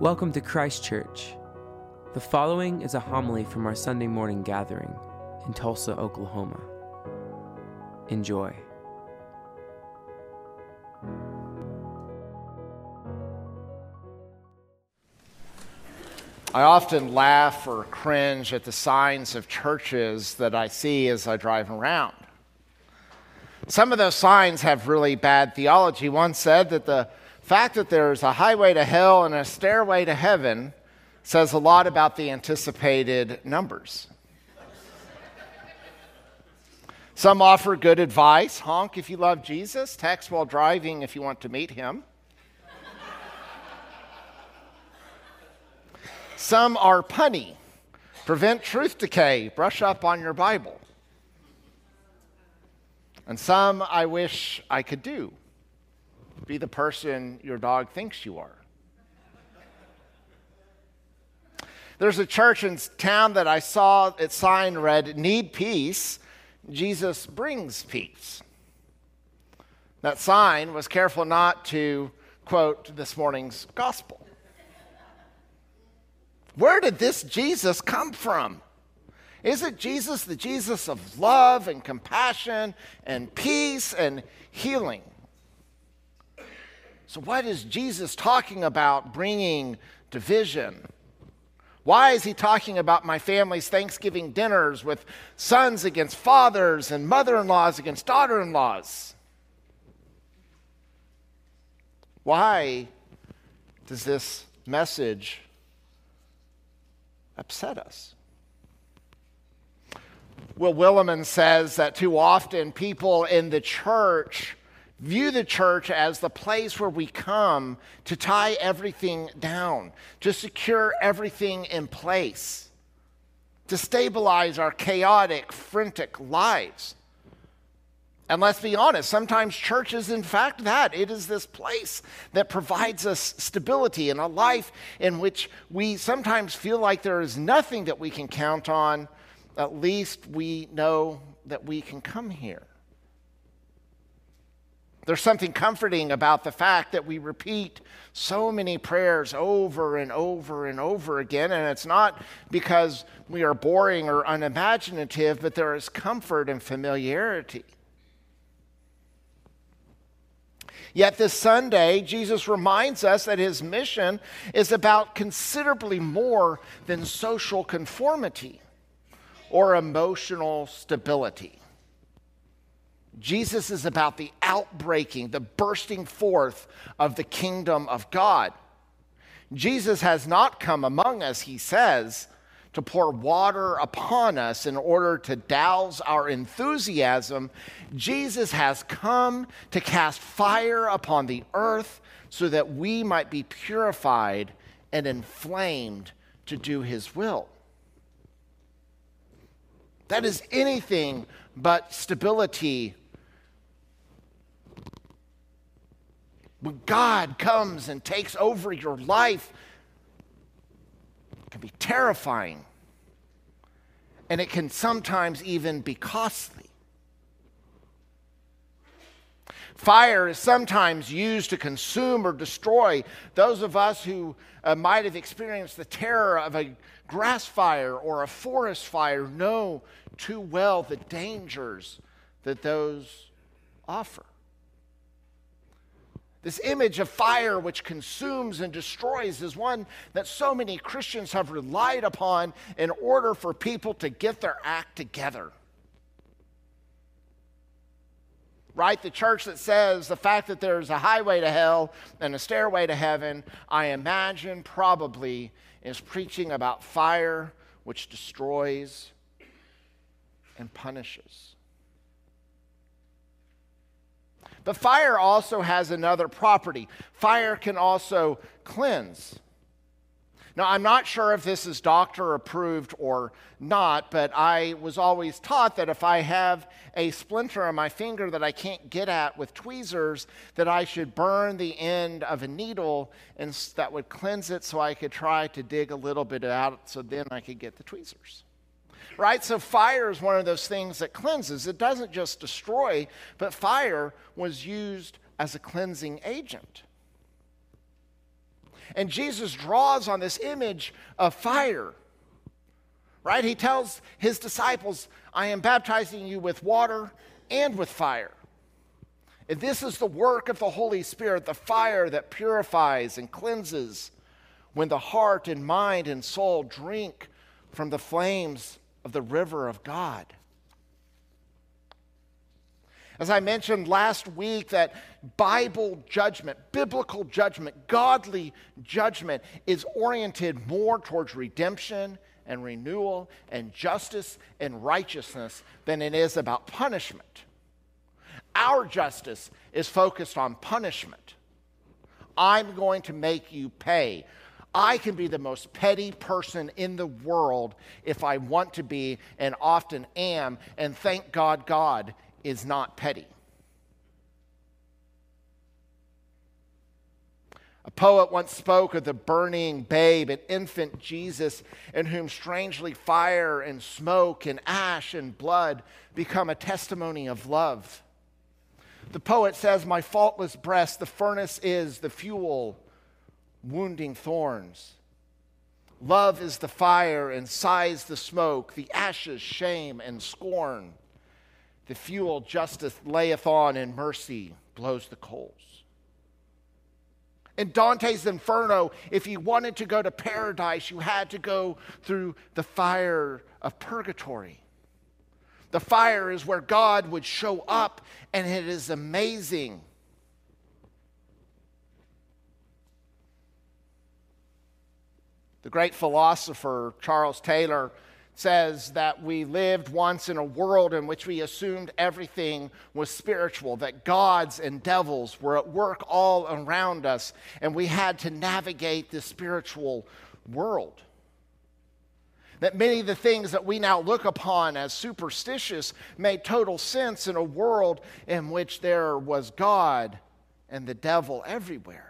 Welcome to Christ Church. The following is a homily from our Sunday morning gathering in Tulsa, Oklahoma. Enjoy. I often laugh or cringe at the signs of churches that I see as I drive around. Some of those signs have really bad theology. One said that the fact that there's a highway to hell and a stairway to heaven says a lot about the anticipated numbers. Some offer good advice honk if you love Jesus, text while driving if you want to meet him. Some are punny. Prevent truth decay. Brush up on your Bible. And some I wish I could do. Be the person your dog thinks you are. There's a church in town that I saw its sign read, Need peace. Jesus brings peace. That sign was careful not to quote this morning's gospel. Where did this Jesus come from? Is it Jesus, the Jesus of love and compassion and peace and healing? So, what is Jesus talking about bringing division? Why is he talking about my family's Thanksgiving dinners with sons against fathers and mother in laws against daughter in laws? Why does this message upset us. Will Willimon says that too often people in the church view the church as the place where we come to tie everything down, to secure everything in place, to stabilize our chaotic, frantic lives. And let's be honest, sometimes church is in fact that. It is this place that provides us stability in a life in which we sometimes feel like there is nothing that we can count on. At least we know that we can come here. There's something comforting about the fact that we repeat so many prayers over and over and over again. And it's not because we are boring or unimaginative, but there is comfort and familiarity. Yet this Sunday, Jesus reminds us that his mission is about considerably more than social conformity or emotional stability. Jesus is about the outbreaking, the bursting forth of the kingdom of God. Jesus has not come among us, he says, to pour water upon us in order to douse our enthusiasm. Jesus has come to cast fire upon the earth so that we might be purified and inflamed to do his will. That is anything but stability. When God comes and takes over your life, it can be terrifying. And it can sometimes even be costly. Fire is sometimes used to consume or destroy. Those of us who uh, might have experienced the terror of a grass fire or a forest fire know too well the dangers that those offer. This image of fire which consumes and destroys is one that so many Christians have relied upon in order for people to get their act together. Right? The church that says the fact that there's a highway to hell and a stairway to heaven, I imagine probably is preaching about fire which destroys and punishes. But fire also has another property fire can also cleanse. Now, I'm not sure if this is doctor approved or not, but I was always taught that if I have a splinter on my finger that I can't get at with tweezers, that I should burn the end of a needle and that would cleanse it so I could try to dig a little bit out so then I could get the tweezers right? So fire is one of those things that cleanses. It doesn't just destroy, but fire was used as a cleansing agent. And Jesus draws on this image of fire. Right? He tells his disciples, I am baptizing you with water and with fire. And this is the work of the Holy Spirit, the fire that purifies and cleanses when the heart and mind and soul drink from the flames of the river of God. As I mentioned last week, that Bible judgment, biblical judgment, godly judgment is oriented more towards redemption and renewal and justice and righteousness than it is about punishment. Our justice is focused on punishment. I'm going to make you pay. I can be the most petty person in the world if I want to be, and often am, and thank God, God is not petty. A poet once spoke of the burning babe, an infant Jesus, in whom strangely fire and smoke and ash and blood become a testimony of love. The poet says, My faultless breast, the furnace is the fuel, wounding thorns. Love is the fire and sighs the smoke, the ashes, shame, and scorn. The fuel justice layeth on, and mercy blows the coals. In Dante's Inferno, if you wanted to go to paradise, you had to go through the fire of purgatory. The fire is where God would show up, and it is amazing. The great philosopher Charles Taylor says that we lived once in a world in which we assumed everything was spiritual, that gods and devils were at work all around us, and we had to navigate the spiritual world that many of the things that we now look upon as superstitious made total sense in a world in which there was God and the devil everywhere.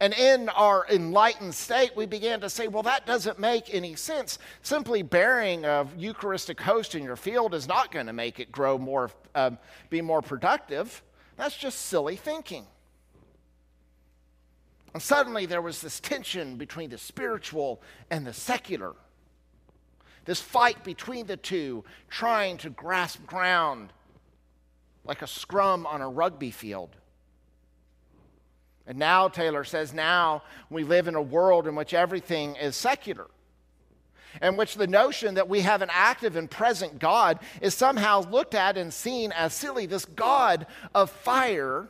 And in our enlightened state, we began to say, well, that doesn't make any sense. Simply bearing a Eucharistic host in your field is not going to make it grow more, um, be more productive. That's just silly thinking. And suddenly there was this tension between the spiritual and the secular. This fight between the two, trying to grasp ground like a scrum on a rugby field. And now, Taylor says, now we live in a world in which everything is secular, in which the notion that we have an active and present God is somehow looked at and seen as silly. This God of fire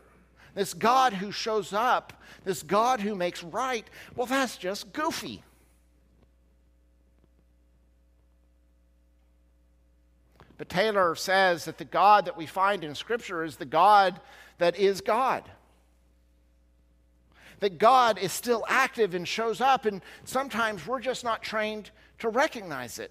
this God who shows up, this God who makes right, well, that's just goofy. But Taylor says that the God that we find in Scripture is the God that is God. That God is still active and shows up, and sometimes we're just not trained to recognize it.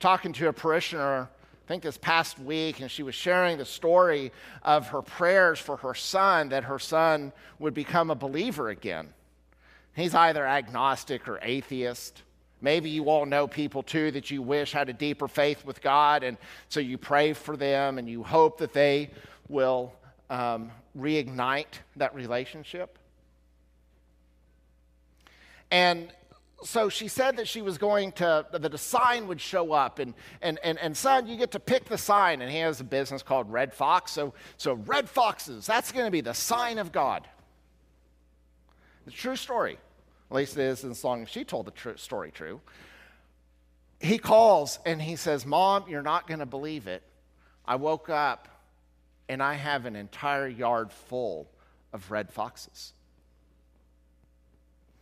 talking to a parishioner I think this past week, and she was sharing the story of her prayers for her son that her son would become a believer again. He's either agnostic or atheist. Maybe you all know people too that you wish had a deeper faith with God, and so you pray for them and you hope that they will um, reignite that relationship. And so she said that she was going to, that a sign would show up, and, and, and, and son, you get to pick the sign. And he has a business called Red Fox. So, so red foxes, that's going to be the sign of God. The true story, at least it is as long as she told the true story true. He calls and he says, Mom, you're not going to believe it. I woke up and I have an entire yard full of red foxes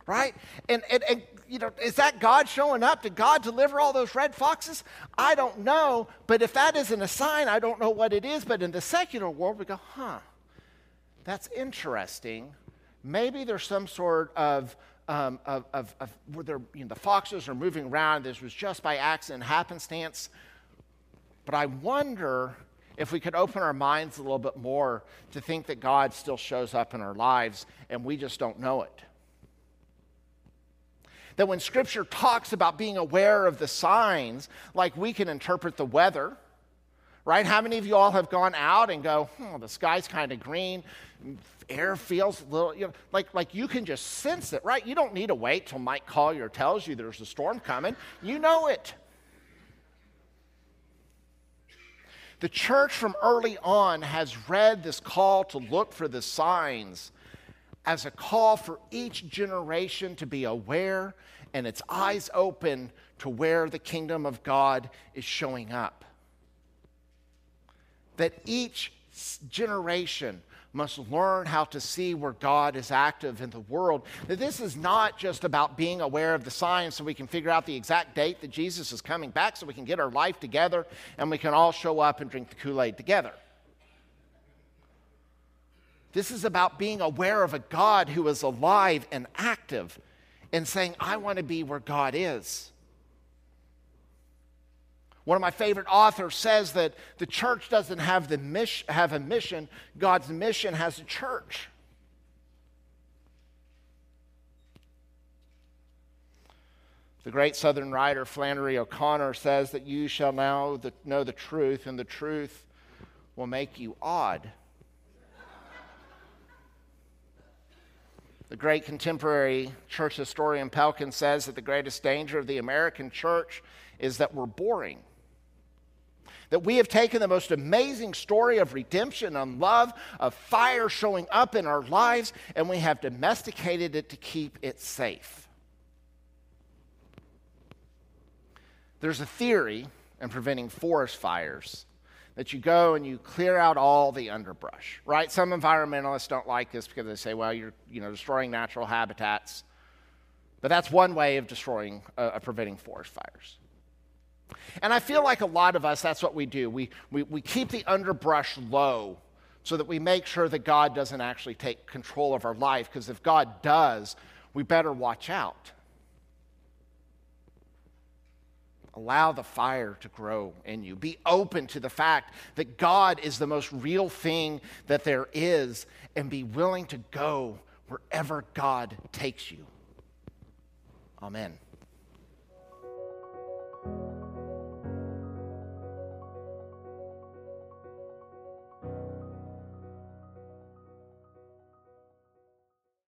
right? And, and, and, you know, is that God showing up? Did God deliver all those red foxes? I don't know. But if that isn't a sign, I don't know what it is. But in the secular world, we go, huh, that's interesting. Maybe there's some sort of, um, of, of, of, where they're, you know, the foxes are moving around. This was just by accident, happenstance. But I wonder if we could open our minds a little bit more to think that God still shows up in our lives and we just don't know it that when Scripture talks about being aware of the signs, like we can interpret the weather, right? How many of you all have gone out and go, hmm, the sky's kind of green, air feels a little, you know, like, like you can just sense it, right? You don't need to wait till Mike Collier tells you there's a storm coming. You know it. The church from early on has read this call to look for the signs as a call for each generation to be aware and its eyes open to where the kingdom of God is showing up. That each generation must learn how to see where God is active in the world. That this is not just about being aware of the signs so we can figure out the exact date that Jesus is coming back so we can get our life together and we can all show up and drink the Kool Aid together. This is about being aware of a God who is alive and active and saying, I want to be where God is. One of my favorite authors says that the church doesn't have, the mission, have a mission, God's mission has a church. The great Southern writer Flannery O'Connor says that you shall now know the truth, and the truth will make you odd. The great contemporary church historian Pelikan says that the greatest danger of the American church is that we're boring that we have taken the most amazing story of redemption and love, of fire showing up in our lives, and we have domesticated it to keep it safe. There's a theory in preventing forest fires that you go and you clear out all the underbrush, right? Some environmentalists don't like this because they say, well, you're you know, destroying natural habitats. But that's one way of destroying, uh, of preventing forest fires. And I feel like a lot of us, that's what we do. We, we, we keep the underbrush low so that we make sure that God doesn't actually take control of our life, because if God does, we better watch out. Allow the fire to grow in you. Be open to the fact that God is the most real thing that there is, and be willing to go wherever God takes you. Amen.